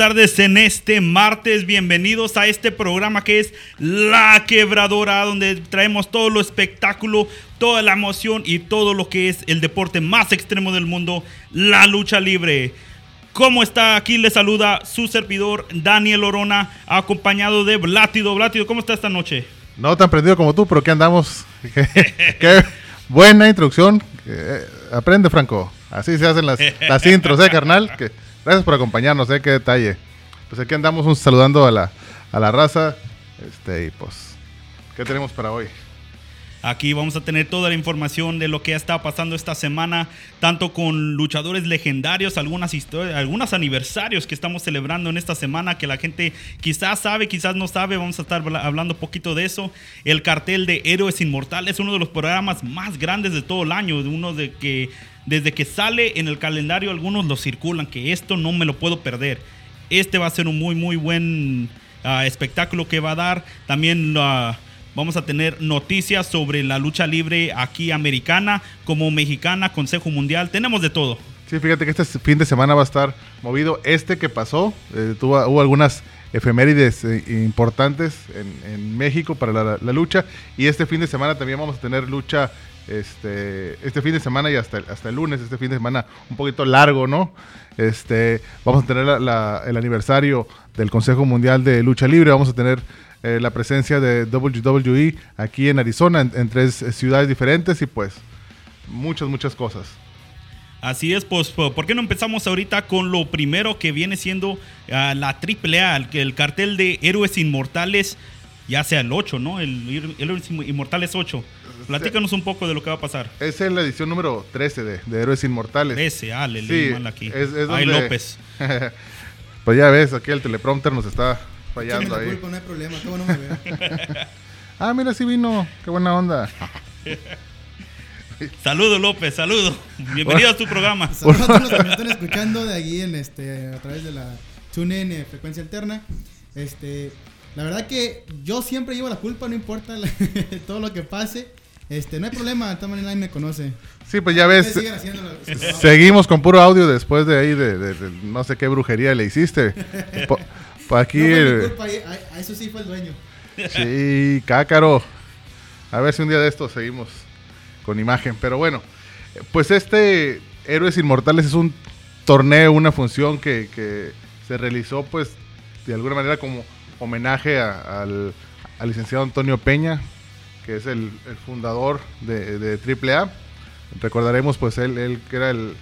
Tardes en este martes. Bienvenidos a este programa que es La Quebradora, donde traemos todo lo espectáculo, toda la emoción y todo lo que es el deporte más extremo del mundo, la lucha libre. ¿Cómo está? Aquí le saluda su servidor Daniel Orona, acompañado de Blátido. Blátido, ¿cómo está esta noche? No tan prendido como tú, pero ¿qué andamos? qué, buena introducción. Eh, aprende, Franco. Así se hacen las, las intros, ¿eh, carnal? Que, gracias por acompañarnos, ¿eh? Qué detalle. Pues aquí andamos un, saludando a la, a la raza. Este, y pues, ¿qué tenemos para hoy? Aquí vamos a tener toda la información de lo que ha estado pasando esta semana, tanto con luchadores legendarios, algunas historias, algunos aniversarios que estamos celebrando en esta semana que la gente quizás sabe, quizás no sabe. Vamos a estar hablando un poquito de eso. El cartel de Héroes Inmortales, uno de los programas más grandes de todo el año, uno de que desde que sale en el calendario algunos lo circulan, que esto no me lo puedo perder. Este va a ser un muy, muy buen ah, espectáculo que va a dar. También... Uh, Vamos a tener noticias sobre la lucha libre aquí americana, como mexicana, Consejo Mundial. Tenemos de todo. Sí, fíjate que este fin de semana va a estar movido. Este que pasó, eh, tuvo, hubo algunas efemérides eh, importantes en, México para la, lucha. Y este fin de semana también vamos a tener lucha. Este, este fin de semana y hasta, hasta el lunes, este fin de semana un poquito largo, ¿no? Este, vamos a tener el aniversario del Consejo Mundial de Lucha Libre, vamos a tener eh, la presencia de WWE aquí en Arizona, en, tres ciudades diferentes y pues muchas, muchas cosas. Así es, pues, ¿por qué no empezamos ahorita con lo primero que viene siendo ah, la AAA, el, el cartel de Héroes Inmortales, ya sea el 8, ¿no? El, Héroes Inmortales 8. Platícanos un poco de lo que va a pasar. Esa es la edición número 13 de, Héroes Inmortales. 13, ah, le leí mal aquí. Es, López. pues ya ves, aquí el teleprompter nos está fallando ahí. no hay problema, qué bueno me veo. ah, mira, sí vino, qué buena onda. Saludo López, saludo. Bienvenido a tu programa. Saludos a todos los que me están escuchando de ahí en este a través de la TuneIn eh, frecuencia alterna. Este, la verdad que yo siempre llevo la culpa, no importa todo lo que pase. Este, no hay problema, de todas maneras nadie me conoce. Sí, pues ya ves. Seguimos con puro audio después de ahí de, no sé qué brujería le hiciste. Pues aquí. eso sí fue el dueño. Sí, cácaro. A ver si un día de esto seguimos con imagen. Pero bueno, pues este Héroes Inmortales es un torneo, una función que, se realizó, pues, de alguna manera como homenaje al, licenciado Antonio Peña, que es el, fundador de, de, AAA. Recordaremos, pues, él, él que era el,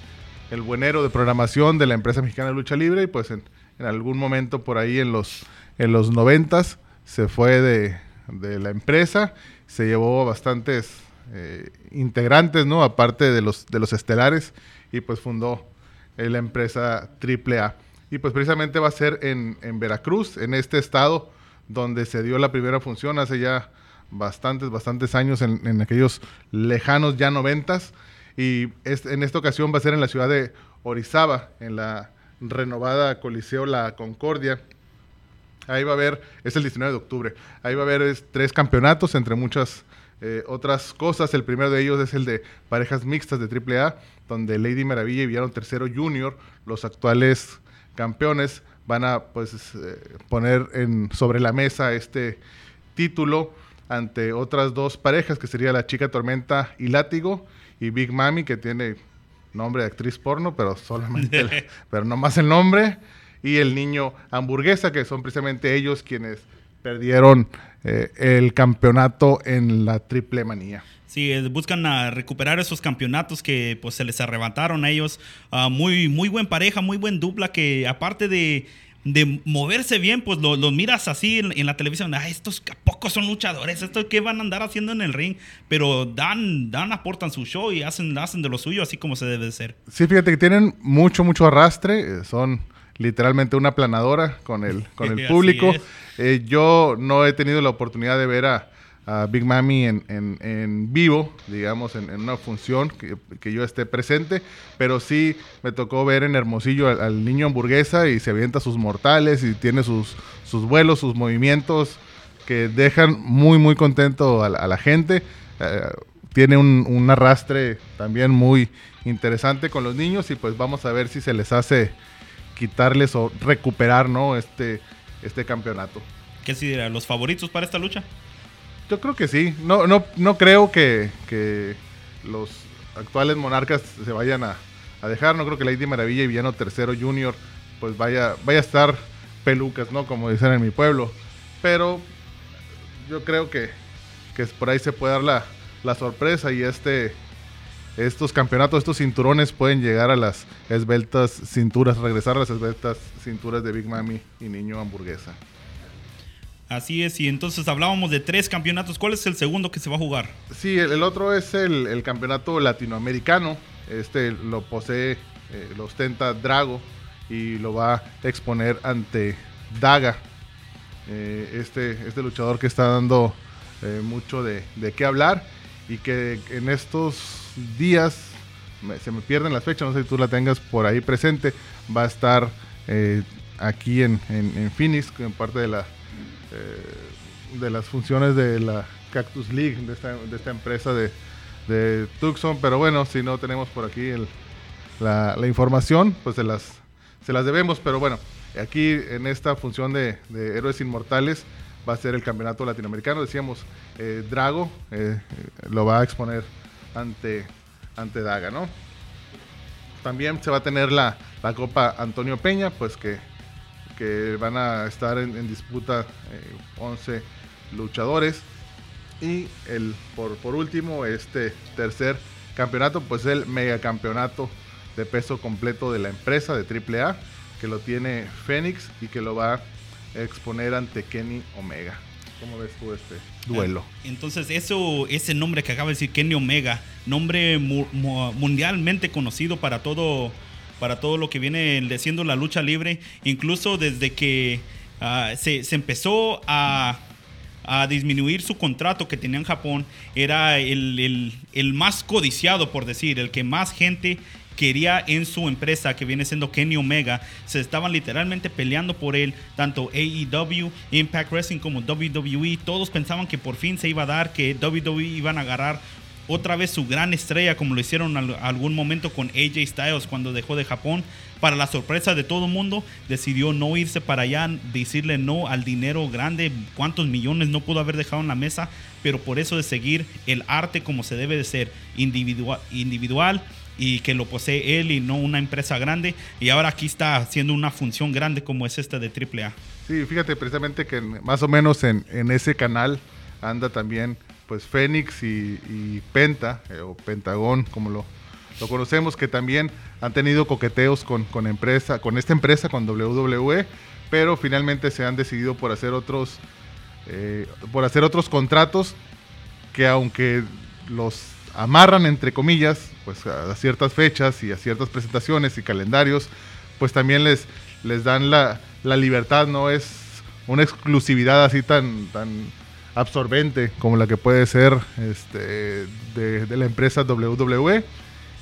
el buenero de programación de la empresa mexicana de lucha libre y pues en, en algún momento por ahí en los, en los noventas se fue de, la empresa, se llevó bastantes eh, integrantes, ¿no? Aparte de los, de los estelares y pues fundó la empresa AAA. Y pues precisamente va a ser en, Veracruz, en este estado donde se dio la primera función hace ya bastantes, bastantes años, en, en aquellos lejanos ya noventas. Y en esta ocasión va a ser en la ciudad de Orizaba, en la renovada Coliseo La Concordia. Ahí va a haber, es el 19 de octubre, ahí va a haber tres campeonatos entre muchas eh, otras cosas. El primero de ellos es el de parejas mixtas de AAA, donde Lady Maravilla y Villano Tercero Junior, los actuales campeones, van a pues eh, poner sobre la mesa este título ante otras dos parejas, que sería la Chica Tormenta y Látigo, y Big Mami, que tiene nombre de actriz porno, pero solamente, el, pero más el nombre, y el niño hamburguesa, que son precisamente ellos quienes perdieron eh, el campeonato en la triple manía. Sí, buscan a recuperar esos campeonatos que pues se les arrebataron a ellos. Ah, muy, muy buen pareja, muy buen dupla que aparte de de moverse bien, pues los lo miras así en, la televisión. Ah, estos pocos son luchadores, estos qué van a andar haciendo en el ring. Pero dan, dan, aportan su show y hacen, hacen de lo suyo así como se debe de ser. Sí, fíjate que tienen mucho, mucho arrastre. Eh, son literalmente una planadora con el, con el público. Eh, yo no he tenido la oportunidad de ver a, a Big Mami en, en, vivo, digamos, en, una función que, yo esté presente, pero sí me tocó ver en Hermosillo al, niño hamburguesa y se avienta sus mortales y tiene sus, sus vuelos, sus movimientos que dejan muy, muy contento a, la gente. Eh, tiene un, un, arrastre también muy interesante con los niños y pues vamos a ver si se les hace quitarles o recuperar, ¿no? Este, este campeonato. ¿Qué si los favoritos para esta lucha? Yo creo que sí. No, no, no creo que, que los actuales monarcas se vayan a, a, dejar. No creo que Lady Maravilla y Villano Tercero Junior pues vaya, vaya a estar pelucas, ¿no? Como dicen en mi pueblo. Pero yo creo que, que por ahí se puede dar la, la sorpresa y este estos campeonatos, estos cinturones pueden llegar a las esbeltas cinturas, regresar a las esbeltas cinturas de Big Mami y Niño Hamburguesa. Así es, y entonces hablábamos de tres campeonatos. ¿Cuál es el segundo que se va a jugar? Sí, el, otro es el, campeonato latinoamericano. Este lo posee, eh, lo ostenta Drago y lo va a exponer ante Daga. Eh, este, este luchador que está dando eh, mucho de, qué hablar y que en estos días, se me pierden las fechas, no sé si tú la tengas por ahí presente, va a estar aquí en, en, Phoenix, en parte de, la, eh, de las funciones de la Cactus League, de esta, empresa de, Tucson, pero bueno, si no tenemos por aquí la, información, pues se las, se las debemos, pero bueno, aquí en esta función de, Héroes Inmortales va a ser el campeonato latinoamericano, decíamos, eh, Drago lo va a exponer ante, ante Daga, ¿no? También se va a tener la, la Copa Antonio Peña, pues que, que van a estar en, disputa 11 eh, luchadores. Y el, por, por último, este tercer campeonato, pues el megacampeonato de peso completo de la empresa de AAA, que lo tiene Fénix y que lo va a exponer ante Kenny Omega. ¿Cómo ves tú este duelo? Entonces, eso, ese nombre que acaba de decir Kenny Omega, nombre mundialmente conocido para todo, para todo lo que viene siendo la lucha libre, incluso desde que ah, se, empezó a, disminuir su contrato que tenía en Japón, era el, el, más codiciado, por decir, el que más gente quería en su empresa que viene siendo Kenny Omega. Se estaban literalmente peleando por él, tanto AEW, Impact Wrestling como WWE. Todos pensaban que por fin se iba a dar, que WWE iban a agarrar otra vez su gran estrella como lo hicieron en algún momento con AJ Styles cuando dejó de Japón. Para la sorpresa de todo el mundo, decidió no irse para allá, decirle no al dinero grande, cuántos millones no pudo haber dejado en la mesa, pero por eso de seguir el arte como se debe de ser, individual, individual y que lo posee él y no una empresa grande. Y ahora aquí está haciendo una función grande como es esta de AAA. Sí, fíjate precisamente que más o menos en, ese canal anda también pues Fénix y, Penta, eh, o Pentagón, como lo, lo conocemos, que también han tenido coqueteos con, con, empresa, con esta empresa, con WWE, pero finalmente se han decidido por hacer otros, eh, por hacer otros contratos que aunque los amarran entre comillas, pues a ciertas fechas y a ciertas presentaciones y calendarios, pues también les, les dan la, libertad, no es una exclusividad así tan, tan absorbente como la que puede ser este, de, la empresa WWE.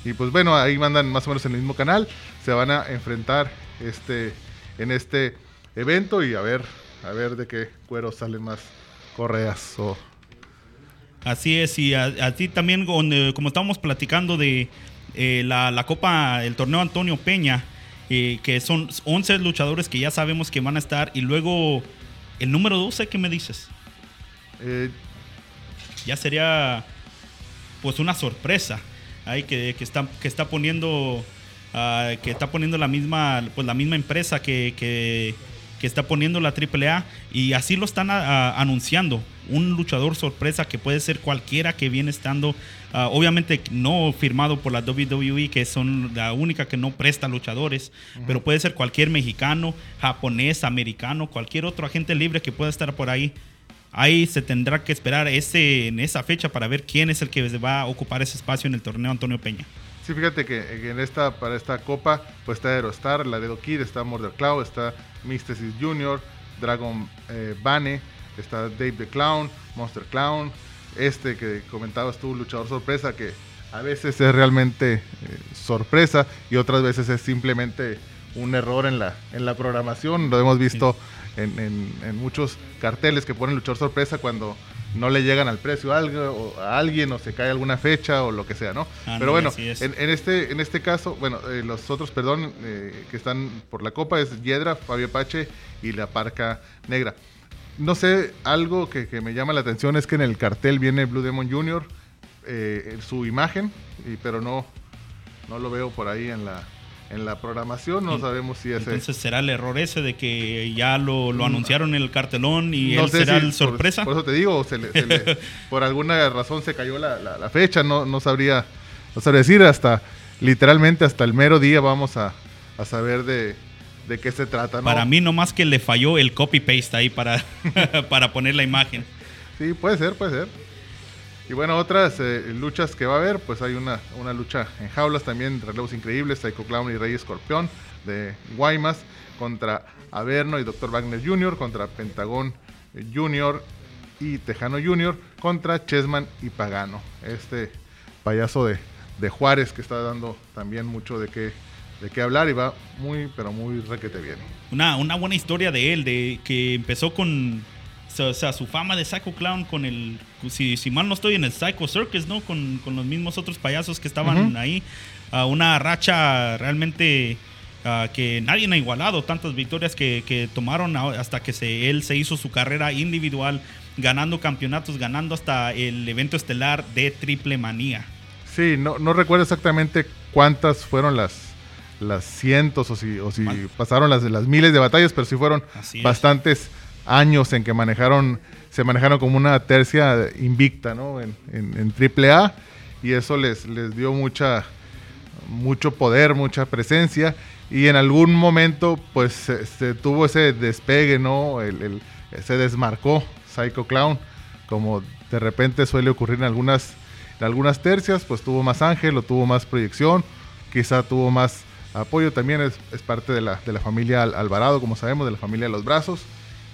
Y pues bueno, ahí mandan más o menos en el mismo canal, se van a enfrentar este, en este evento y a ver, a ver de qué cuero salen más correas o Así es, y a, ti también, como estábamos platicando de eh, la, Copa, el torneo Antonio Peña, eh, que son 11 luchadores que ya sabemos que van a estar, y luego el número 12, ¿qué me dices? Eh, ya sería pues una sorpresa ahí que, está, que está poniendo ah, que está poniendo la misma pues la misma empresa que, que que está poniendo la AAA y así lo están anunciando. Un luchador sorpresa que puede ser cualquiera que viene estando, ah, obviamente no firmado por la WWE, que son la única que no presta luchadores, pero puede ser cualquier mexicano, japonés, americano, cualquier otro agente libre que pueda estar por ahí. Ahí se tendrá que esperar ese, en esa fecha para ver quién es el que va a ocupar ese espacio en el torneo Antonio Peña. Sí, fíjate que, en esta, para esta copa, pues está Aerostar, Laredo Kid, está Murder Cloud, está Mystesis Jr., Dragon eh, Bane, está Dave the Clown, Monster Clown, este que comentabas tú, luchador sorpresa, que a veces es realmente eh, sorpresa y otras veces es simplemente un error en la, en la programación. Lo hemos visto en, en, muchos carteles que ponen luchador sorpresa cuando no le llegan al precio a, algo, o a alguien o se cae alguna fecha o lo que sea, ¿no? Ah, Pero no, bueno, es. en, en este, en este caso, bueno, eh, los otros, perdón, eh, que están por la copa es Yedra, Fabio Pache y la Parca Negra. No sé, algo que, que me llama la atención es que en el cartel viene Blue Demon Jr., eh, su imagen, y, pero no, no lo veo por ahí en la, en la programación, no sabemos si ese... Entonces será el error ese de que ya lo, lo anunciaron en el cartelón y No él sé será si el sorpresa. Por, eso te digo, se le- se le- por alguna razón se cayó la, la- la fecha, no, no sabría, no sabría decir, hasta literalmente hasta el mero día vamos a, a saber de, de qué se trata. ¿no? Para mí nomás que le falló el copy paste ahí para, para poner la imagen. Sí, puede ser, puede ser. Y bueno, otras eh, luchas que va a haber, pues hay una, una lucha en jaulas también, relevos increíbles, Psycho Clown y Rey Escorpión de Guaymas contra Averno y Dr. Wagner Jr., contra Pentagón Jr. y Tejano Jr., contra Chessman y Pagano. Este payaso de, de Juárez que está dando también mucho de qué, de qué hablar y va muy, pero muy requete bien. Una, una buena historia de él, de que empezó con o sea, su fama de Psycho Clown con el, si, si mal no estoy, en el Psycho Circus, ¿no? Con, con los mismos otros payasos que estaban ahí. a una racha realmente ah, que nadie ha igualado, tantas victorias que, que tomaron hasta que se, él se hizo su carrera individual, ganando campeonatos, ganando hasta el evento estelar de Triple Manía. Sí, no, no recuerdo exactamente cuántas fueron las, las cientos o si, o si pasaron las, las miles de batallas, pero sí fueron bastantes años en que manejaron, se manejaron como una tercia invicta, ¿no? En, en, en AAA y eso les, les dio mucha, mucho poder, mucha presencia y en algún momento pues se, se tuvo ese despegue, ¿no? El, el- se desmarcó Psycho Clown, como de repente suele ocurrir en algunas, en algunas tercias, pues tuvo más ángel o tuvo más proyección, quizá tuvo más apoyo, también es, es parte de la, de la familia Al- Alvarado, como sabemos, de la familia Los Brazos,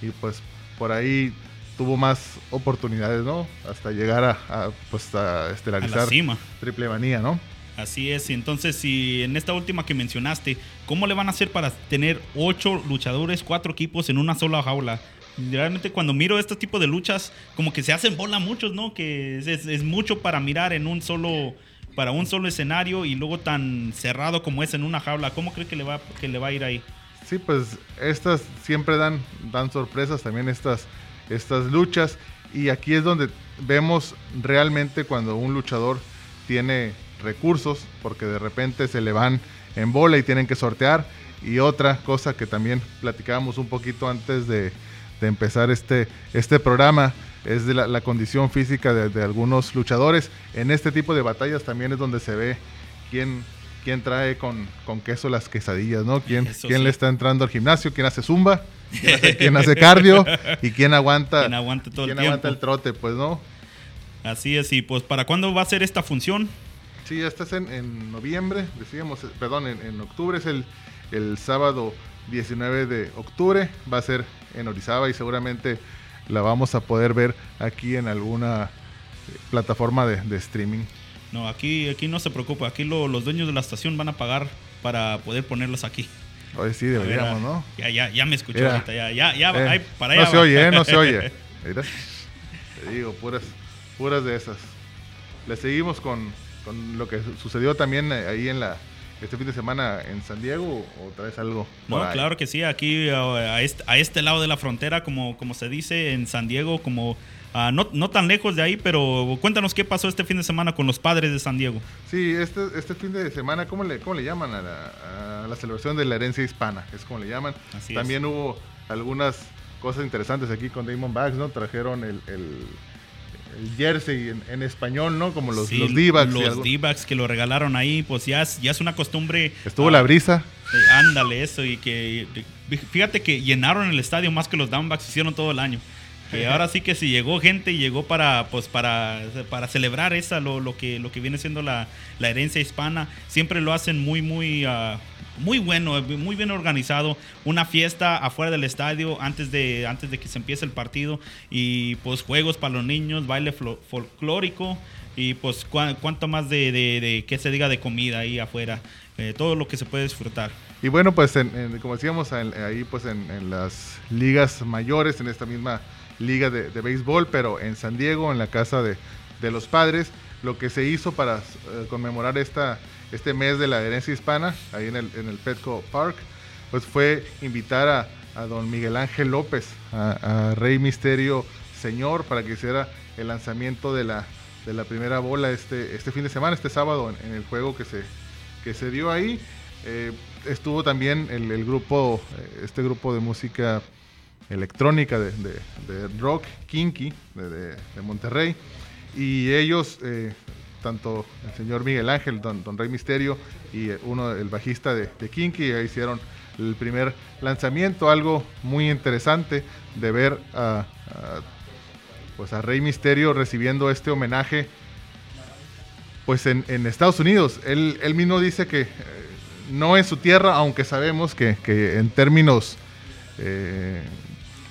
y pues por ahí tuvo más oportunidades, ¿no? Hasta llegar a, a, pues, a A estelarizar la cima. Triple Manía, ¿no? Así es, entonces si en esta última que mencionaste, ¿cómo le van a hacer para tener ocho luchadores, cuatro equipos en una sola jaula? Realmente cuando miro este tipo de luchas, como que se hacen bola muchos, ¿no? Que es, es- es mucho para mirar en un solo, para un solo escenario y luego tan cerrado como es en una jaula. ¿Cómo cree que le va, que le va a ir ahí? Sí, pues estas siempre dan, dan sorpresas también estas, estas luchas. Y aquí es donde vemos realmente cuando un luchador tiene recursos, porque de repente se le van en bola y tienen que sortear. Y otra cosa que también platicábamos un poquito antes de, de empezar este, este programa es de la, condición física de, de algunos luchadores. En este tipo de batallas también es donde se ve quién, quién trae con, con queso las quesadillas, ¿no? ¿Quién, Eso quién sí. le está entrando al gimnasio, quién hace zumba, quién hace, quién hace cardio y quién aguanta, todo quién aguanta el trote, pues, ¿no? Así es, y pues ¿para cuándo va a ser esta función? Sí, esta es en, en noviembre, decíamos, eh, perdón, en, en octubre es el, el sábado 19 de octubre, va a ser en Orizaba y seguramente la vamos a poder ver aquí en alguna eh, plataforma de, de streaming. No, aquí, aquí no se preocupe, aquí lo- los dueños de la estación van a pagar para poder ponerlos aquí. Hoy sí ver, deberíamos, ah, ¿no? Ya, ya, ya me escuchó Mira. ahorita, ya, ya, ya, Eh, para allá no se va. oye, ¿eh? No se oye. Mira, te digo, puras, puras de esas. Le seguimos con, con lo que su- sucedió también eh, ahí en la este fin de semana en San Diego o traes algo No, ahí? claro que sí, aquí a, a este, a este lado de la frontera, como, como se dice en San Diego, como ah, no, no tan lejos de ahí, pero cuéntanos qué pasó este fin de semana con los padres de San Diego. Sí, este, este fin de semana, ¿cómo le, cómo le llaman a la, a la celebración de la herencia hispana? Es como le llaman. Así También hubo algunas cosas interesantes aquí con Damon Bags, ¿no? Trajeron el, el, el jersey en, en español, ¿no? Como los, Sí, los D-Bags y Los D-backs que lo regalaron ahí, pues ya es, ya es una costumbre. Estuvo ah, la brisa. eh, ándale, eso, y que fíjate que llenaron el estadio más que los downbacks hicieron todo el año. Ahora sí que si llegó gente, llegó para pues para, para celebrar esa lo, lo que lo que viene siendo la, la herencia hispana. Siempre lo hacen muy muy ah, muy bueno, muy bien organizado. Una fiesta afuera del estadio antes de antes de que se empiece el partido y pues juegos para los niños, baile folclórico y pues cua- cuánto más de, de, de que se diga de comida ahí afuera. Eh, todo lo que se puede disfrutar. Y bueno, pues en- como decíamos, ahí pues en las ligas mayores, en esta misma liga de, béisbol, pero en San Diego, en la casa de, de los padres. Lo que se hizo para eh, conmemorar esta, este mes de la herencia hispana, ahí en el, en el Petco Park, pues fue invitar a, a don Miguel Ángel López, a, Rey Misterio Señor, para que hiciera el lanzamiento de la, de la primera bola este, este fin de semana, este sábado, en, el juego que se, que se dio ahí. Eh, estuvo también el, el grupo, eh, este grupo de música electrónica de, de- rock, Kinky, de, de- Monterrey. Y ellos, eh, tanto el señor Miguel Ángel, don, don Rey Misterio y eh, uno, el bajista de, Kinky, hicieron el primer lanzamiento, algo muy interesante de ver a, pues a Rey Misterio recibiendo este homenaje pues en, en Estados Unidos. Él, él mismo dice que eh, no en su tierra, aunque sabemos que, que en términos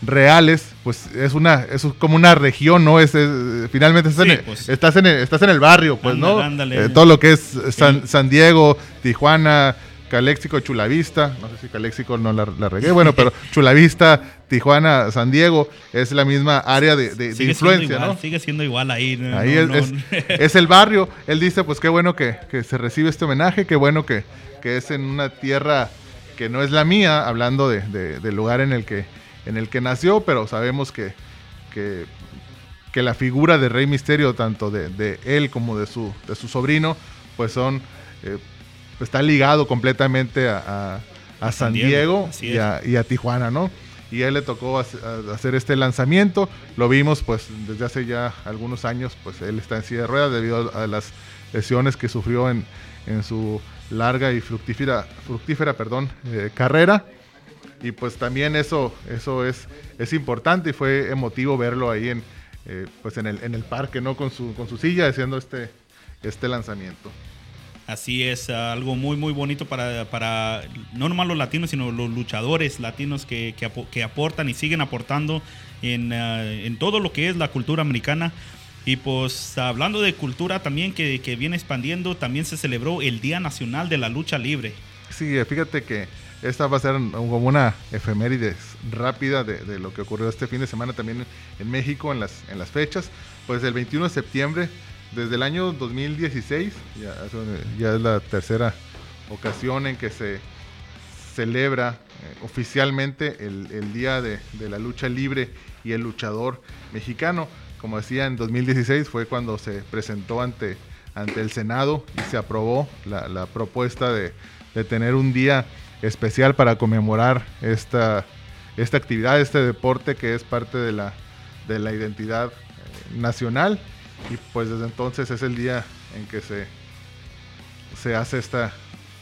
reales, pues es una es como una región, ¿no? Es, es- finalmente estás, Sí, en, el- pues. estás, en el, estás en el barrio, pues, ¿no? Ándale. Eh, todo lo que es San, San Diego, Tijuana, Caléxico, Chulavista, no sé si Caléxico no la, la regué, bueno, pero Chulavista, Tijuana, San Diego, es la misma área de, de- de Sigue influencia, igual, ¿no? sigue siendo igual ahí. no- Ahí no- es, no- es- es el barrio. Él dice, pues qué bueno que, que se recibe este homenaje, qué bueno que, que es en una tierra que no es la mía, hablando de, de- del lugar en el que, en el que nació, pero sabemos que, que, que la figura de Rey Misterio, tanto de, de él como de su, de su sobrino, pues son, eh, está ligado completamente a, a- a A San Diego, y a, y a Tijuana, ¿no? Y a él le tocó hacer este lanzamiento. Lo vimos pues desde hace ya algunos años, pues él está en silla de ruedas debido a las lesiones que sufrió en, en su larga y fructífera, fructífera perdón, eh, carrera. Y pues también eso, eso es, es importante y fue emotivo verlo ahí en, eh, pues en, el, en el parque, ¿no? Con su, con su silla haciendo este, este lanzamiento. Así es, algo muy, muy bonito para, para no nomás los latinos, sino los luchadores latinos que, que, que aportan y siguen aportando en, ah, en todo lo que es la cultura americana. Y pues hablando de cultura también que, que viene expandiendo, también se celebró el Día Nacional de la Lucha Libre. Sí, eh, fíjate que esta va a ser como una efemérides rápida de, de lo que ocurrió este fin de semana también en México en las, en las fechas. Pues el 21 de septiembre, desde el año 2016, ya, ya es la tercera ocasión en que se celebra eh, oficialmente el, el Día de, de la Lucha Libre y el luchador mexicano. Como decía, en 2016 fue cuando se presentó ante, ante el Senado y se aprobó la, la propuesta de, de tener un día especial para conmemorar esta, esta actividad, este deporte que es parte de la, de la identidad eh, nacional. Y pues desde entonces es el día en que se, se hace esta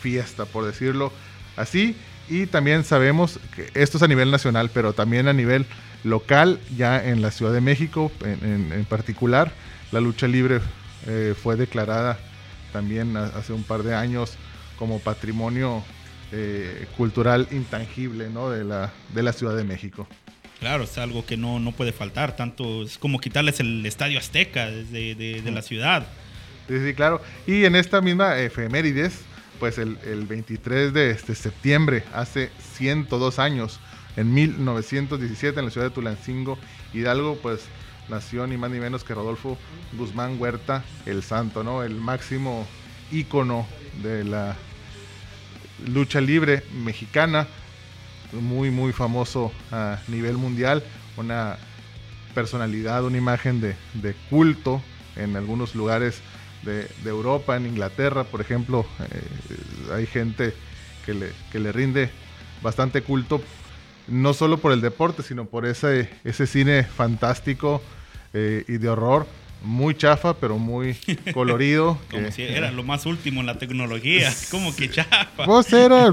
fiesta, por decirlo así. Y también sabemos que esto es a nivel nacional, pero también a nivel local, ya en la Ciudad de México en, en- particular, la lucha libre eh, fue declarada también hace un par de años como patrimonio eh, cultural intangible ¿no? de, la, de la Ciudad de México. Claro, es algo que no, no puede faltar, tanto es como quitarles el Estadio Azteca de, de- de la ciudad. Sí, sí, claro. Y en esta misma efemérides, pues el, el 23 de este septiembre, hace 102 años, en 1917, en la ciudad de Tulancingo, Hidalgo, pues nació ni más ni menos que Rodolfo Guzmán Huerta, el santo, ¿no? El máximo ícono de la lucha libre mexicana, muy, muy famoso a nivel mundial, una personalidad, una imagen de, de culto en algunos lugares de, de Europa, en Inglaterra, por ejemplo, eh, hay gente que le, que le rinde bastante culto, no solo por el deporte, sino por ese, ese cine fantástico eh, y de horror, muy chafa, pero muy colorido. Como que- si era lo más último en la tecnología. Como que chafa. pues era,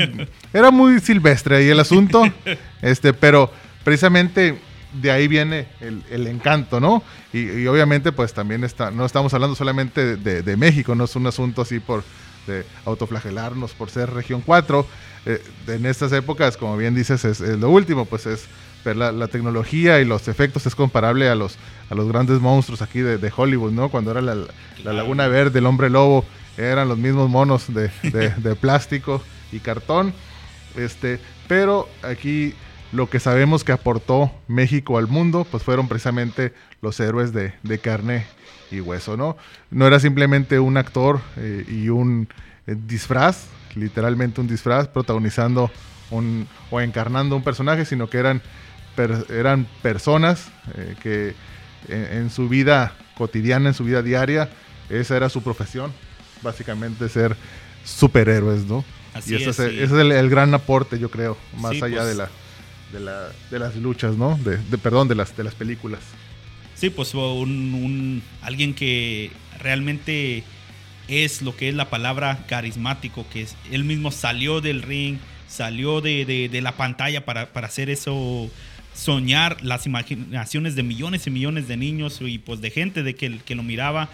era muy silvestre ahí el asunto, este, pero precisamente de ahí viene el, el encanto, ¿no? Y, y obviamente pues también está, no estamos hablando solamente de, de México, no es un asunto así por de autoflagelarnos por ser región 4. Eh, en estas épocas, como bien dices, es, es lo último, pues es la, la tecnología y los efectos es comparable a los, a los grandes monstruos aquí de, de Hollywood, ¿no? Cuando era la. Laguna Verde, el hombre lobo, eran los mismos monos de, de- de plástico y cartón. Este, pero aquí lo que sabemos que aportó México al mundo, pues fueron precisamente los héroes de, de carne y hueso, ¿no? No era simplemente un actor eh, y un eh, disfraz, literalmente un disfraz, protagonizando un, o encarnando un personaje, sino que eran, eran personas eh, que en, su vida cotidiana, en su vida diaria, esa era su profesión, básicamente ser superhéroes, ¿no? y ese es, ese es el, gran aporte, yo creo, más allá de, pues. la, de, las luchas, ¿no? De, perdón, de las, de las películas. Sí, pues un, alguien que realmente es lo que es la palabra carismático, que es, él mismo salió del ring, salió de, la pantalla para, hacer eso, soñar las imaginaciones de millones y millones de niños y pues de gente de que, que lo miraba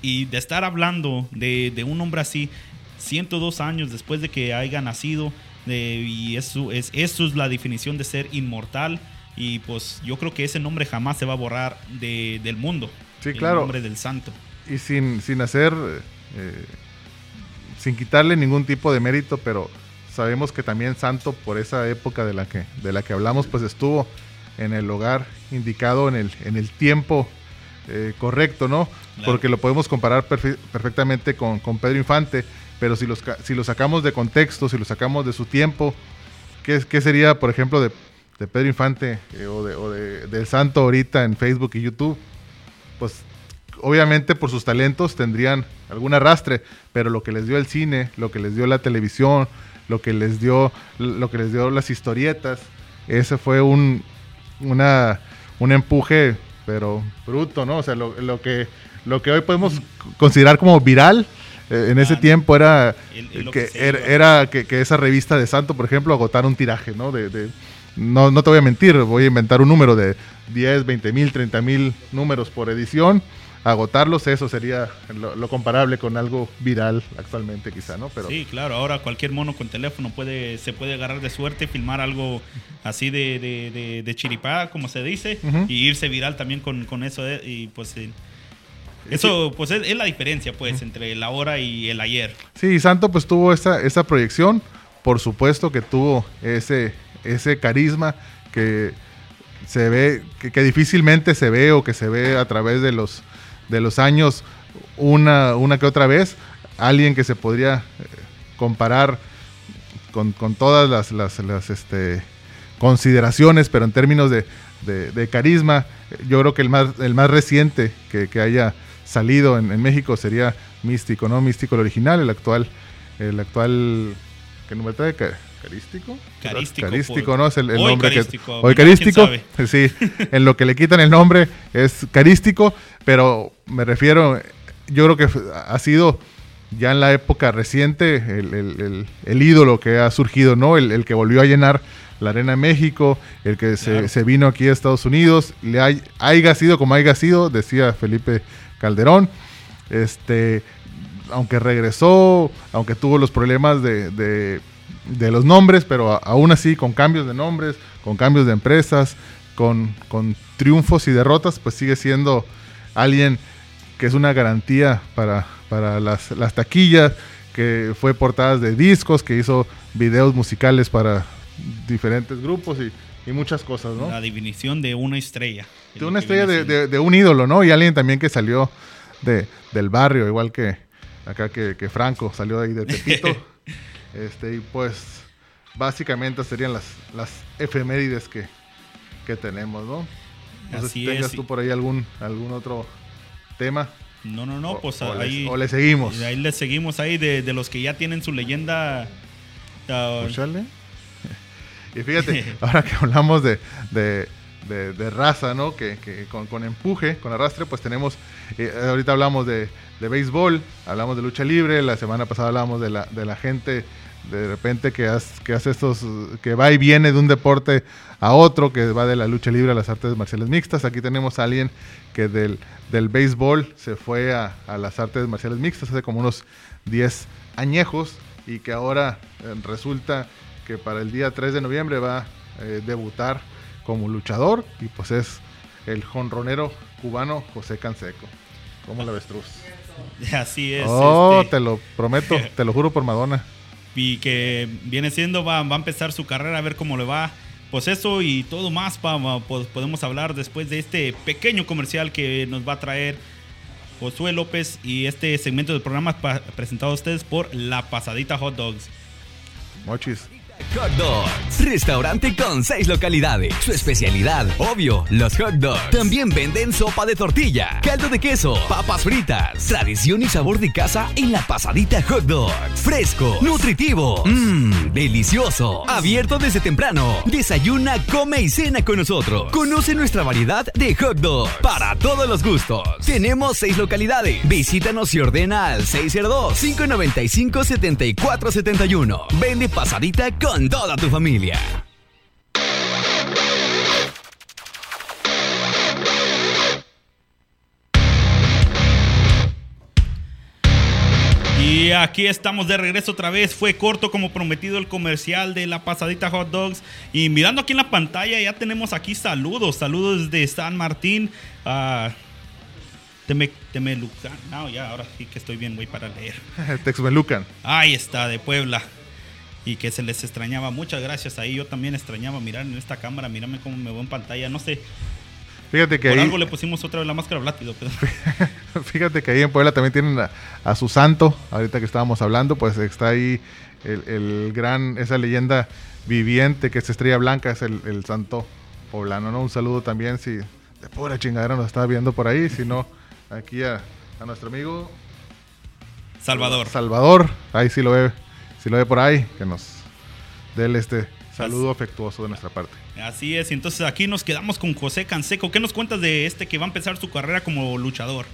y de estar hablando de, de un hombre así, 102 años después de que haya nacido, y eso es, eso es la definición de ser inmortal y pues yo creo que ese nombre jamás se va a borrar del mundo. Sí, claro. El nombre del santo. Y sin, sin hacer, eh, sin quitarle ningún tipo de mérito, pero sabemos que también santo por esa época de la que, de la que hablamos, pues estuvo en el lugar indicado, en el, en el tiempo eh, correcto, ¿no? Porque lo podemos comparar perfectamente con, con, Pedro Infante, pero si, los, si lo sacamos de contexto, si lo sacamos de su tiempo, ¿qué, qué sería, por ejemplo, de de Pedro Infante eh, o, de, o de, del Santo ahorita en Facebook y YouTube, pues obviamente por sus talentos tendrían algún arrastre, pero lo que les dio el cine, lo que les dio la televisión, lo que les dio, lo que les dio las historietas, ese fue un, una, un empuje, pero bruto, ¿no? O sea, lo, lo que, lo que hoy podemos considerar como viral, eh, en ese tiempo era, que, era, que, esa revista de Santo, por ejemplo, agotara un tiraje, ¿no? de, no, no te voy a mentir, voy a inventar un número de 10, 20 mil, 30 mil números por edición. Agotarlos, eso sería lo, comparable con algo viral actualmente, quizá, ¿no? Pero... Sí, claro, ahora cualquier mono con teléfono puede, se puede agarrar de suerte, filmar algo así de, de, de, chiripá, como se dice, y irse viral también con, con eso. Eh, y pues. Eh, eso pues es, la diferencia pues entre el ahora y el ayer. Sí, Santo pues tuvo esa, esa proyección, por supuesto que tuvo ese, ese carisma que se ve, que, difícilmente se ve o que se ve a través de los, de los años una, una que otra vez. Alguien que se podría eh, comparar con, todas las, las, este, consideraciones, pero en términos de, carisma, yo creo que el más, el más reciente que, haya salido en, México sería Místico, ¿no? Místico el original, el actual, el actual, ¿qué número trae? ¿Carístico? Carístico. Carístico, ¿no? Es el, nombre carístico, que. Hoy carístico. Sí, en lo que le quitan el nombre es carístico, pero me refiero. Yo creo que ha sido ya en la época reciente el, ídolo que ha surgido, ¿no? El, que volvió a llenar la Arena de México, el que se, vino aquí a Estados Unidos, le hay, haya sido como haya sido, decía Felipe Calderón. Este, aunque regresó, aunque tuvo los problemas de de los nombres, pero aún así con cambios de nombres, con cambios de empresas, con, triunfos y derrotas, pues sigue siendo alguien que es una garantía para, para las, taquillas, que fue portadas de discos, que hizo videos musicales para diferentes grupos y, muchas cosas, ¿no? La definición de una estrella. De una estrella de, un ídolo, ¿no? Y alguien también que salió de, del barrio, igual que acá que, que Franco salió de ahí de Tepito. Este, y pues básicamente serían las, las efemérides que, tenemos, ¿no? No sé si tengas tú por ahí algún, algún otro tema. No, no, no, pues ahí. o le seguimos. Ahí le seguimos ahí de, los que ya tienen su leyenda. Uh, y fíjate, ahora que hablamos de, de, raza, ¿no? Que, con, empuje, con arrastre, pues tenemos. Eh, ahorita hablamos de, de béisbol, hablamos de lucha libre, la semana pasada hablamos de la, de la gente de repente que, hace estos, que va y viene de un deporte a otro, que va de la lucha libre a las artes marciales mixtas. Aquí tenemos a alguien que del, del béisbol se fue a, las artes marciales mixtas hace como unos 10 añejos y que ahora eh, resulta que para el día 3 de noviembre va a eh, debutar como luchador y pues es el jonronero cubano José Canseco. como la avestruz? Así es. Oh, este. te lo prometo, te lo juro por Madonna y que viene siendo, va, va a empezar su carrera a ver cómo le va. pues eso y todo más pa- po- podemos hablar después de este pequeño comercial que nos va a traer Josué López y este segmento del programa presentado a ustedes por La Pasadita Hot Dogs. Mochis. Hot Dogs. Restaurante con seis localidades. Su especialidad, obvio, los hot dogs. También venden sopa de tortilla, caldo de queso, papas fritas. Tradición y sabor de casa en la pasadita Hot Dogs. Fresco, nutritivo, mmm, delicioso. Abierto desde temprano. Desayuna, come y cena con nosotros. Conoce nuestra variedad de hot dogs para todos los gustos. Tenemos seis localidades. Visítanos y ordena al 602-595-7471. Vende pasadita con toda tu familia. Y aquí estamos de regreso otra vez. Fue corto como prometido el comercial de la pasadita hot dogs. Y mirando aquí en la pantalla ya tenemos aquí saludos. Saludos de San Martín. a Teme, Temelucan. No, ya, ahora sí que estoy bien, güey, para leer. Texmelucan. Ahí está, de Puebla. Y que se les extrañaba. Muchas gracias ahí. Yo también extrañaba mirar en esta cámara. Mírame cómo me veo en pantalla. No sé. Fíjate que Por ahí, algo le pusimos otra vez la máscara blátido. Pero... fíjate que ahí en Puebla también tienen a, a su santo, ahorita que estábamos hablando, pues está ahí el, el gran, esa leyenda viviente que es Estrella Blanca, es el, el santo poblano, ¿no? Un saludo también si de pura chingadera nos está viendo por ahí, si no, aquí a, a nuestro amigo Salvador. Salvador, ahí sí lo ve, si lo ve por ahí, que nos dé este saludo afectuoso de nuestra parte. Así es, y entonces aquí nos quedamos con José Canseco. ¿Qué nos cuentas de este que va a empezar su carrera como luchador?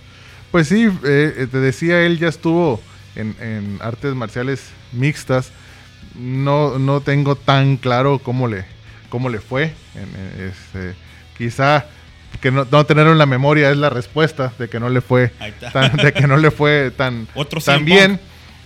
Pues sí, eh, eh, te decía, él ya estuvo en, en artes marciales mixtas. No, no tengo tan claro cómo le, cómo le fue. Este, quizá que no, no tener en la memoria es la respuesta de que no le fue tan, de que no le fue tan, Otro tan bien.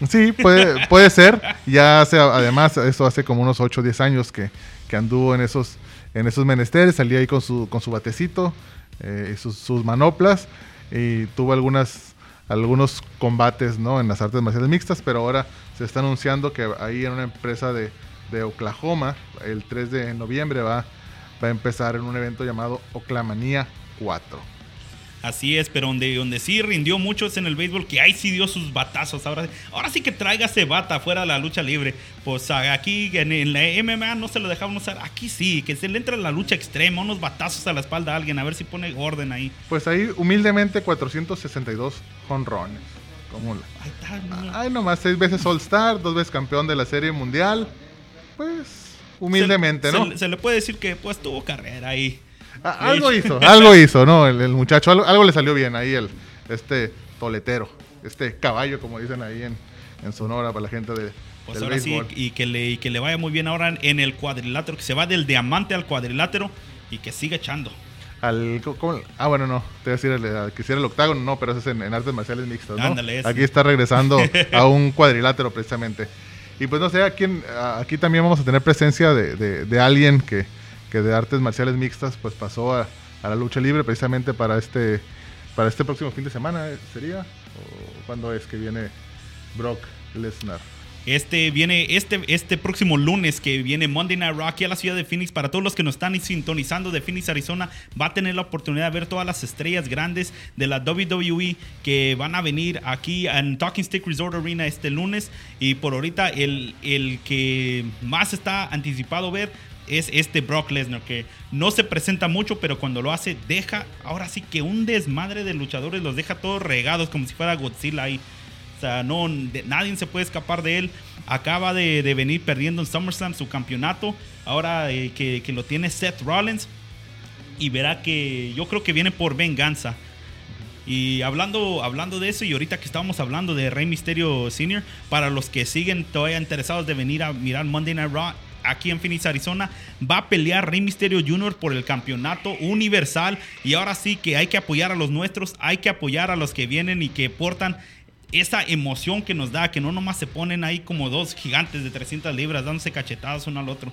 Sí, puede, puede ser. Ya hace, además, eso hace como unos 8 o 10 años que, que anduvo en esos, en esos menesteres. Salía ahí con su, con su batecito eh, sus, sus manoplas. Y tuvo algunas, algunos combates ¿no? en las artes marciales mixtas. Pero ahora se está anunciando que ahí en una empresa de, de Oklahoma, el 3 de noviembre, va, va a empezar en un evento llamado Oklamanía 4. Así es, pero donde, donde sí rindió mucho es en el béisbol, que ahí sí dio sus batazos. Ahora, ahora sí que tráigase bata fuera de la lucha libre. Pues a- aquí en, en la MMA no se lo dejaban usar. Aquí sí, que se le entra la lucha extrema, unos batazos a la espalda a alguien, a ver si pone orden ahí. Pues ahí humildemente 462 jonrones. Como la- está, no. Ay, nomás seis veces All Star, dos veces campeón de la Serie Mundial. Pues, humildemente, Se- ¿no? Se, se le puede decir que pues tuvo carrera ahí. Algo hizo, algo hizo, ¿no? El, el muchacho, algo, algo le salió bien ahí, el, este toletero, este caballo, como dicen ahí en, en Sonora para la gente de, Pues ahora béisbol. sí, y que, le, y que le vaya muy bien ahora en el cuadrilátero, que se va del diamante al cuadrilátero y que siga echando. Al, ¿cómo- ah, bueno, no, te voy a decir el, al que hiciera el octágono, no, pero eso es en, en artes marciales mixtas, ¿no? Ándale, ese. Aquí está regresando a un cuadrilátero precisamente. Y pues no sé, aquí, aquí también vamos a tener presencia de, de- de alguien que, que de artes marciales mixtas pues pasó a, a la lucha libre precisamente para este, para este próximo fin de semana, ¿eh? ¿sería? ¿O cuándo es que viene Brock Lesnar? Este viene este, este próximo lunes que viene Monday Night Raw aquí a la ciudad de Phoenix. Para todos los que nos están sintonizando de Phoenix, Arizona, va a tener la oportunidad de ver todas las estrellas grandes de la WWE que van a venir aquí en Talking Stick Resort Arena este lunes. Y por ahorita el, el que más está anticipado ver es este Brock Lesnar, que no se presenta mucho, pero cuando lo hace, deja, ahora sí que un desmadre de luchadores, los deja todos regados como si fuera Godzilla ahí. O sea, no, nadie se puede escapar de él. Acaba de, de venir perdiendo en SummerSlam su campeonato. Ahora eh, que, que lo tiene Seth Rollins. Y verá que yo creo que viene por venganza. Y hablando, hablando de eso, y ahorita que estábamos hablando de Rey Mysterio Sr., para los que siguen todavía interesados de venir a mirar Monday Night Raw aquí en Phoenix, Arizona, va a pelear Rey Mysterio Jr. por el campeonato universal. Y ahora sí que hay que apoyar a los nuestros, hay que apoyar a los que vienen y que portan esa emoción que nos da, que no nomás se ponen ahí como dos gigantes de 300 libras dándose cachetadas uno al otro.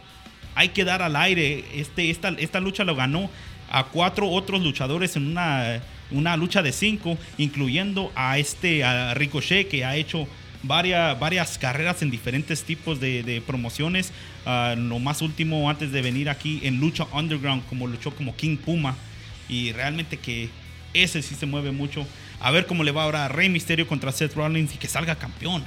Hay que dar al aire. Este, esta, esta lucha lo ganó a cuatro otros luchadores en una, una lucha de cinco, incluyendo a este a Ricochet que ha hecho varias, varias carreras en diferentes tipos de, promociones. Uh, lo más último antes de venir aquí en lucha underground, como luchó como King Puma. Y realmente que ese sí se mueve mucho. A ver cómo le va ahora a Rey Misterio contra Seth Rollins y que salga campeón.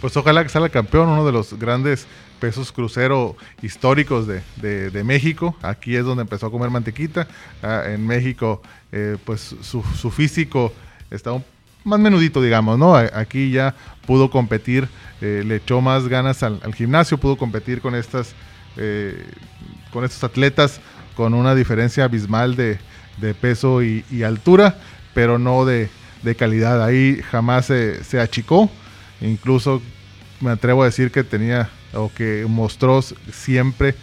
Pues ojalá que salga campeón, uno de los grandes pesos crucero históricos de, México. Aquí es donde empezó a comer mantequita. Ah, en México, eh, pues su, físico está un, más menudito, digamos, ¿no? Aquí ya pudo competir, eh, le echó más ganas al, gimnasio, pudo competir con estas, eh, con estos atletas con una diferencia abismal de, peso y, altura, pero no de, calidad. Ahí jamás se, achicó. Incluso me atrevo a decir que tenía o que mostró siempre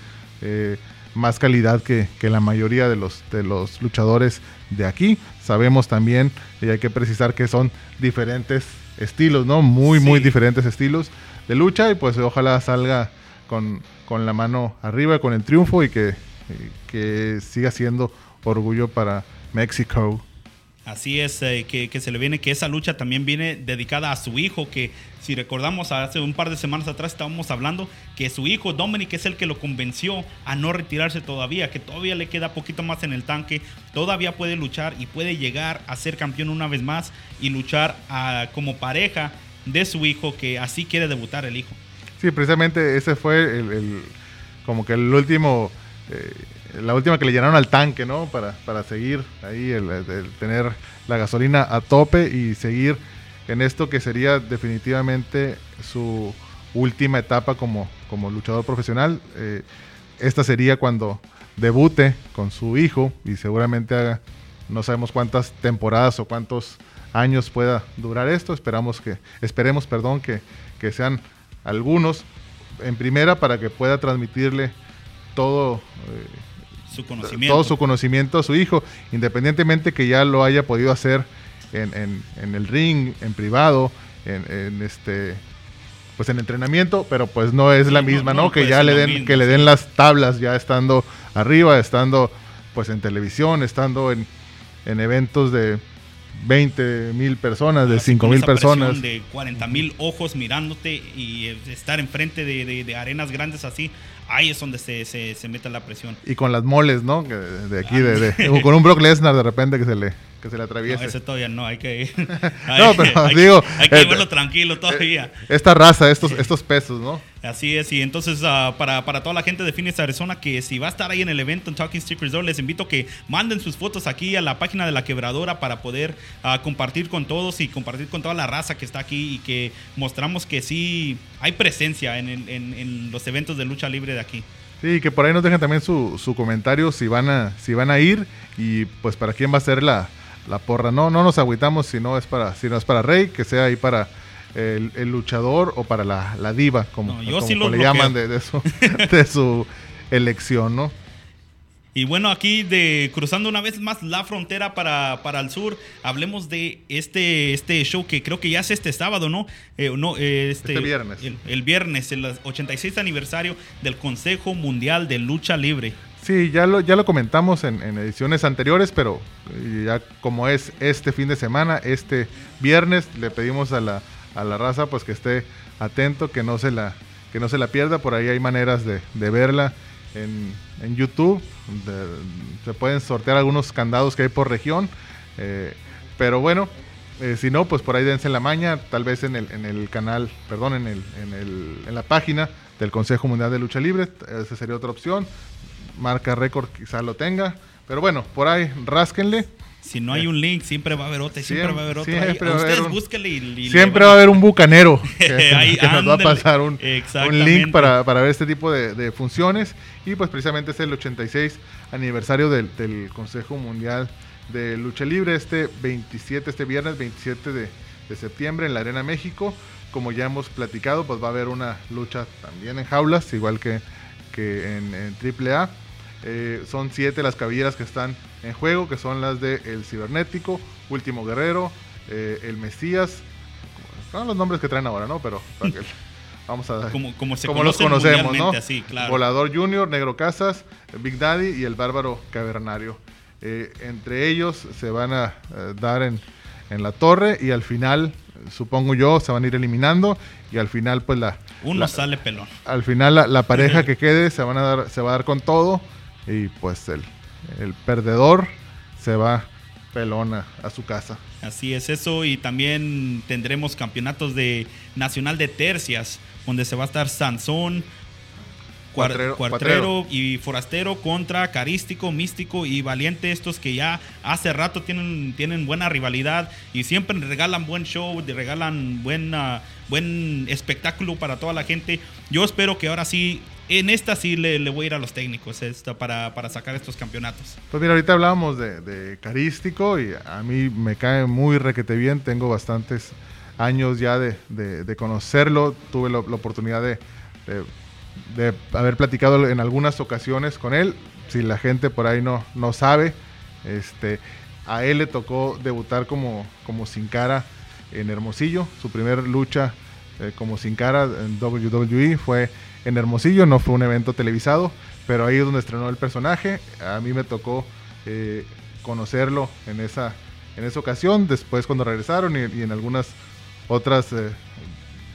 eh, más calidad que, la mayoría de los, de los luchadores de aquí. Sabemos también, y hay que precisar que son diferentes estilos, ¿no? Muy, muy diferentes estilos de lucha y pues ojalá salga con, con la mano arriba, con el triunfo y que, que siga siendo orgullo para México. Así es, eh, que, se le viene, que esa lucha también viene dedicada a su hijo, que si recordamos hace un par de semanas atrás estábamos hablando que su hijo Dominic es el que lo convenció a no retirarse todavía, que todavía le queda poquito más en el tanque, todavía puede luchar y puede llegar a ser campeón una vez más y luchar como pareja de su hijo, que así quiere debutar el hijo. Sí, precisamente ese fue el, como que el último... Eh, la última que le llenaron al tanque, ¿no? Para, para seguir ahí, tener la gasolina a tope y seguir en esto que sería definitivamente su última etapa como, como luchador profesional. Eh, esta sería cuando debute con su hijo y seguramente haga, no sabemos cuántas temporadas o cuántos años pueda durar esto. Esperamos que, esperemos, perdón, que, que sean algunos en primera para que pueda transmitirle todo eh, conocimiento. todo su conocimiento a su hijo, independientemente que ya lo haya podido hacer en, el ring, en privado, en, este pues en entrenamiento, pero pues no es la misma, ¿no? que ya le den, que le den las tablas ya estando arriba, estando pues en televisión, estando en, en eventos de 20 mil personas, de 5 mil personas. De 40 mil ojos mirándote y estar enfrente de, de arenas grandes así, ahí es donde se, se, mete la presión. Y con las moles, ¿no? De aquí, de, con un Brock Lesnar de repente que se le, que se le atraviesa. No, ese todavía no, hay que no, pero digo... hay que verlo tranquilo todavía. Eh, esta raza, estos, estos pesos, ¿no? Así es, y entonces uh, para, para, toda la gente de Phoenix, Arizona, que si va a estar ahí en el evento en Talking Stick Resort, les invito a que manden sus fotos aquí a la página de la quebradora para poder uh, compartir con todos y compartir con toda la raza que está aquí y que mostramos que sí hay presencia en, en, en los eventos de lucha libre de aquí. Sí, que por ahí nos dejen también su, su comentario si van, a, si van a ir y pues para quién va a ser la, la porra. No, no nos agüitamos si no es para, si no es para Rey, que sea ahí para el, luchador o para la, la diva, como, le llaman de, de, su, de su elección, ¿no? Y bueno, aquí de cruzando una vez más la frontera para, para el sur, hablemos de este, este show que creo que ya es este sábado, ¿no? Eh, no eh, este, este, viernes. El, viernes, el 86 aniversario del Consejo Mundial de Lucha Libre. Sí, ya lo, ya lo comentamos en, ediciones anteriores, pero eh, ya como es este fin de semana, este viernes, le pedimos a la, a la raza pues que esté atento, que no se la, que no se la pierda, por ahí hay maneras de, de verla en, en YouTube. se pueden sortear algunos candados que hay por región. Eh, pero bueno, eh, si no, pues por ahí dense la maña, tal vez en el, en el canal, perdón, en, el, en, el, en la página del Consejo Mundial de Lucha Libre. Esa sería otra opción. Marca récord quizá lo tenga. Pero bueno, por ahí rásquenle. Si no hay un link, siempre va a haber otro, siempre, va a haber otro. Ustedes búsquenle y, Siempre va a haber un bucanero que, nos va a pasar un, un link para, para, ver este tipo de, de, funciones. Y pues precisamente es el 86 aniversario del, del, Consejo Mundial de Lucha Libre, este 27, este viernes 27 de, de septiembre en la Arena México. Como ya hemos platicado, pues va a haber una lucha también en jaulas, igual que, que en, en AAA. Eh, son siete las cabelleras que están en juego, que son las de El Cibernético, Último Guerrero, eh, El Mesías. Son los nombres que traen ahora, ¿no? Pero vamos a como, como, como los conocemos, ¿no? Volador Junior, Negro Casas, Big Daddy y el Bárbaro Cavernario. Eh, entre ellos se van a dar en, en, la torre y al final supongo yo, se van a ir eliminando y al final pues la... Uno la- sale pelón. al final la, la pareja que quede se van a dar, se va a dar con todo y pues el, el perdedor se va pelona a su casa. Así es eso y también tendremos campeonatos de nacional de tercias donde se va a estar Sansón, Cuatrero- Cuartrero y Forastero contra Carístico, Místico y Valiente, estos que ya hace rato tienen, tienen buena rivalidad y siempre regalan buen show, regalan buena, buen espectáculo para toda la gente. Yo espero que ahora sí, en esta sí le, le voy a ir a los técnicos esta, para, para sacar estos campeonatos. Pues mira, ahorita hablábamos de, Carístico y a mí me cae muy requete bien. Tengo bastantes años ya de, de- conocerlo. Tuve la, la oportunidad de haber platicado en algunas ocasiones con él. Si la gente por ahí no, no sabe, este, a él le tocó debutar como, como Sin Cara en Hermosillo. Su primer lucha eh, como Sin Cara en WWE fue en Hermosillo, no fue un evento televisado, pero ahí es donde estrenó el personaje. A mí me tocó eh, conocerlo en esa, en esa ocasión, después cuando regresaron y, y en algunas otras eh,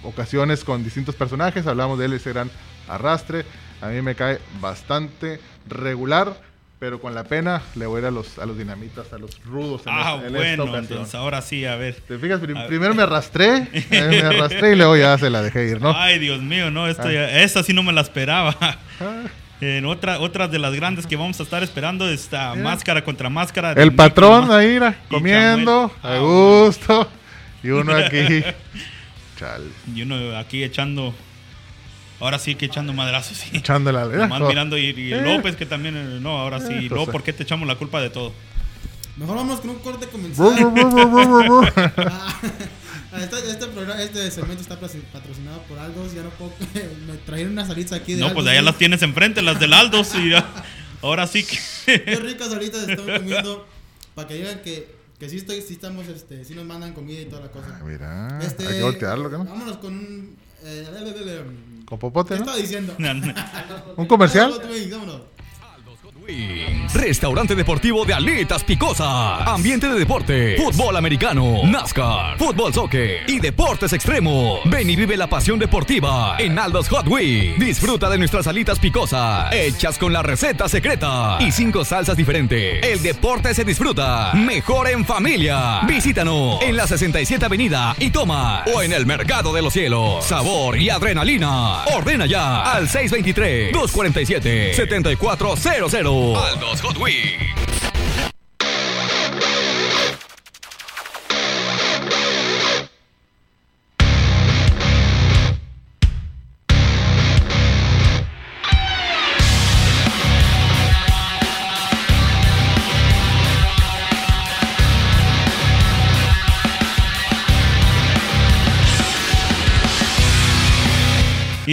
ocasiones con distintos personajes, hablamos de él, ese gran arrastre. A mí me cae bastante regular, pero con la pena le voy a ir a los, a los dinamitas, a los rudos en, Ah, esta, en esta bueno, entonces ahora sí, a ver. ¿Te fijas? Prim- A ver. primero me arrastré, eh, me arrastré y luego ya se la dejé ir, ¿no? Ay, Dios mío, no, esto Ah. ya- esta sí no me la esperaba. Ah, En otra, otras de las grandes que vamos a estar esperando está máscara contra máscara. El patrón ahí, mira, comiendo, Chamuel. a Ah, gusto. Y uno aquí. Chale, Y uno aquí echando. Ahora sí que echando madrazos, sí. echándole a Nomás mirando y, y Eh. López que también, eh, no, ahora sí. Eh, luego, pues, ¿por qué te echamos la culpa de todo? Mejor vamos con un corte brr. Ah, este, este programa, este segmento está patroci- patrocinado por Aldos. Ya no puedo. me trajeron unas alitas aquí de No, pues allá ¿sí? las tienes enfrente, las del Aldos. Y ya- ahora sí que. Qué ricas ahorita estamos comiendo. Para que digan que, que sí, estoy, sí estamos, este, sí nos mandan comida y toda la cosa. Ah, mira, Este, hay que voltearlo, ¿qué no? Vámonos con un. Eh, le- le- le- Con popote, ¿Qué ¿no? estaba diciendo? ¿Un comercial? Vámonos. Restaurante deportivo de Alitas Picosa. Ambiente de deporte, fútbol americano, NASCAR, fútbol soccer y deportes extremos. Ven y vive la pasión deportiva en Aldos Hot Wheels. Disfruta de nuestras alitas picosa, hechas con la receta secreta y cinco salsas diferentes. El deporte se disfruta mejor en familia. Visítanos en la 67 Avenida y toma o en el Mercado de los Cielos. Sabor y adrenalina. Ordena ya al 623-247-7400. Aldos Hot Wheels.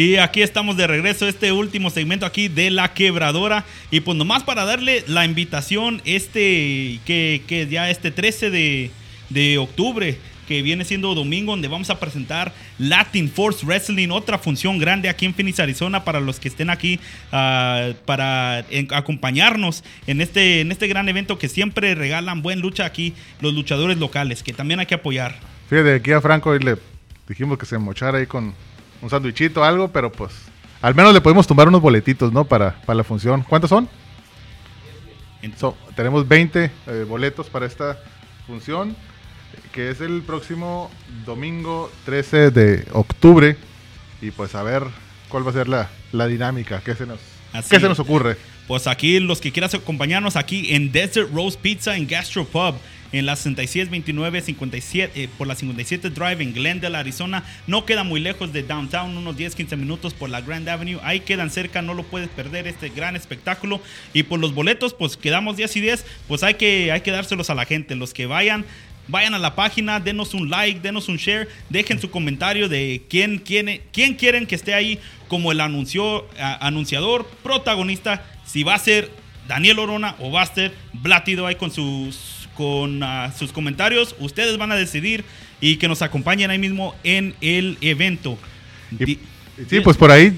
Y aquí estamos de regreso, este último segmento aquí de La Quebradora. Y pues nomás para darle la invitación, este, que, que ya este 13 de, de octubre, que viene siendo domingo, donde vamos a presentar Latin Force Wrestling, otra función grande aquí en Phoenix, Arizona, para los que estén aquí, ah, para acompañarnos en este, en este gran evento que siempre regalan buen lucha aquí los luchadores locales, que también hay que apoyar. Fíjate, aquí a Franco hoy le dijimos que se mochara ahí con un sandwichito algo, pero pues al menos le podemos tumbar unos boletitos, ¿no? Para, para la función. ¿Cuántos son? So, tenemos 20 eh, boletos para esta función, que es el próximo domingo 13 de octubre. Y pues a ver cuál va a ser la, la dinámica, qué se nos, Así qué se nos ocurre. Pues aquí los que quieras acompañarnos aquí en Desert Rose Pizza en Gastro Pub en la 6629 57 eh, por la 57 Drive en Glendale, Arizona. No queda muy lejos de downtown, unos 10-15 minutos por la Grand Avenue. Ahí quedan cerca, no lo puedes perder este gran espectáculo. Y por los boletos, pues quedamos 10 y 10, pues hay que hay que dárselos a la gente, los que vayan Vayan a la página, denos un like, denos un share, dejen su comentario de quién, quién, quién quieren que esté ahí como el anuncio, anunciador, protagonista, si va a ser Daniel Orona o va a ser Blátido ahí con sus, con, ah, sus comentarios. Ustedes van a decidir y que nos acompañen ahí mismo en el evento. Y- sí, pues por ahí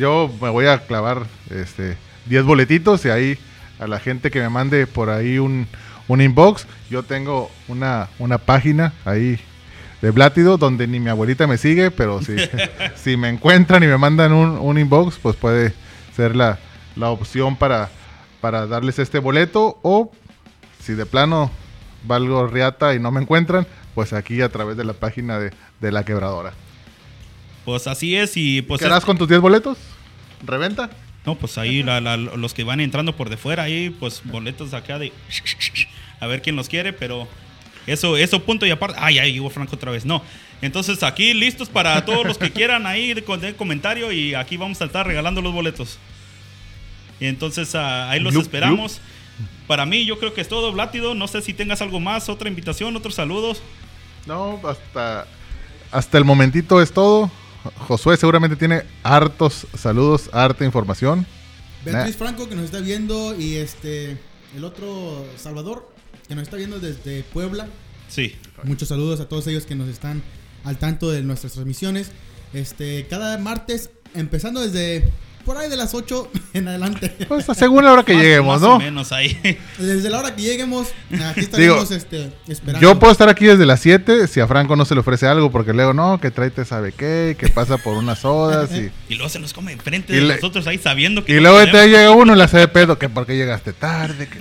yo me voy a clavar este 10 boletitos y ahí a la gente que me mande por ahí un, un inbox, yo tengo una, una página ahí de Blátido, donde ni mi abuelita me sigue, pero si, si me encuentran y me mandan un, un inbox, pues puede ser la, la opción para, para darles este boleto. O si de plano valgo riata y no me encuentran, pues aquí a través de la página de, de la quebradora. Pues así es y pues... ¿Qué harás con tus 10 boletos? ¿Reventa? No, pues ahí la- la- los que van entrando por de fuera, ahí pues boletos acá de... A ver quién los quiere, pero eso, eso punto y aparte... Ay, ahí llegó Franco otra vez. No. Entonces aquí listos para todos los que quieran ahí de, de comentario y aquí vamos a estar regalando los boletos. Y entonces ah, ahí los esperamos. Para mí yo creo que es todo, Blátido. No sé si tengas algo más, otra invitación, otros saludos. No, hasta, hasta el momentito es todo. Josué seguramente tiene hartos saludos, harta información. Beatriz Franco que nos está viendo y este el otro Salvador que nos está viendo desde Puebla. Sí. Muchos saludos a todos ellos que nos están al tanto de nuestras transmisiones. Este, cada martes, empezando desde por ahí de las 8 en adelante. Pues según la hora que Más- lleguemos, más o ¿no? menos ahí. Desde la hora que lleguemos, aquí estaremos este, esperando. Yo puedo estar aquí desde las 7 si a Franco no se le ofrece algo, porque luego no, que tráete sabe qué, que pasa por unas sodas y, Y luego se nos come enfrente Y de le- nosotros ahí sabiendo que... y no luego te llega uno y le hace de pedo, que porque llegaste tarde, que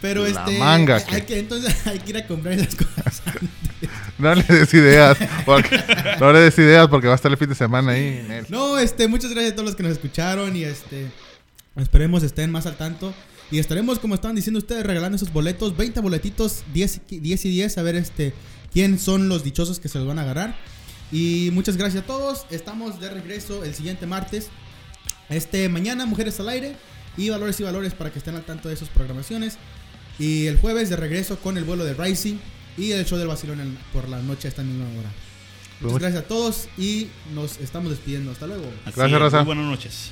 Pero la este, manga hay, que- hay que entonces hay que ir a comprar esas cosas. No le des ideas, porque, no le des ideas porque va a estar el fin de semana ahí. No, este, muchas gracias a todos los que nos escucharon y este esperemos estén más al tanto y estaremos como estaban diciendo ustedes regalando esos boletos, 20 boletitos, 10, y- 10 y 10 a ver este quién son los dichosos que se los van a agarrar. Y muchas gracias a todos. Estamos de regreso el siguiente martes. Este mañana Mujeres al aire y Valores y Valores para que estén al tanto de sus programaciones. Y el jueves de regreso con el vuelo de Rising y el show del vacilón en- por la noche a esta misma hora. Muchas Pues, gracias a todos y nos estamos despidiendo. Hasta luego. Gracias, raza. muy buenas noches.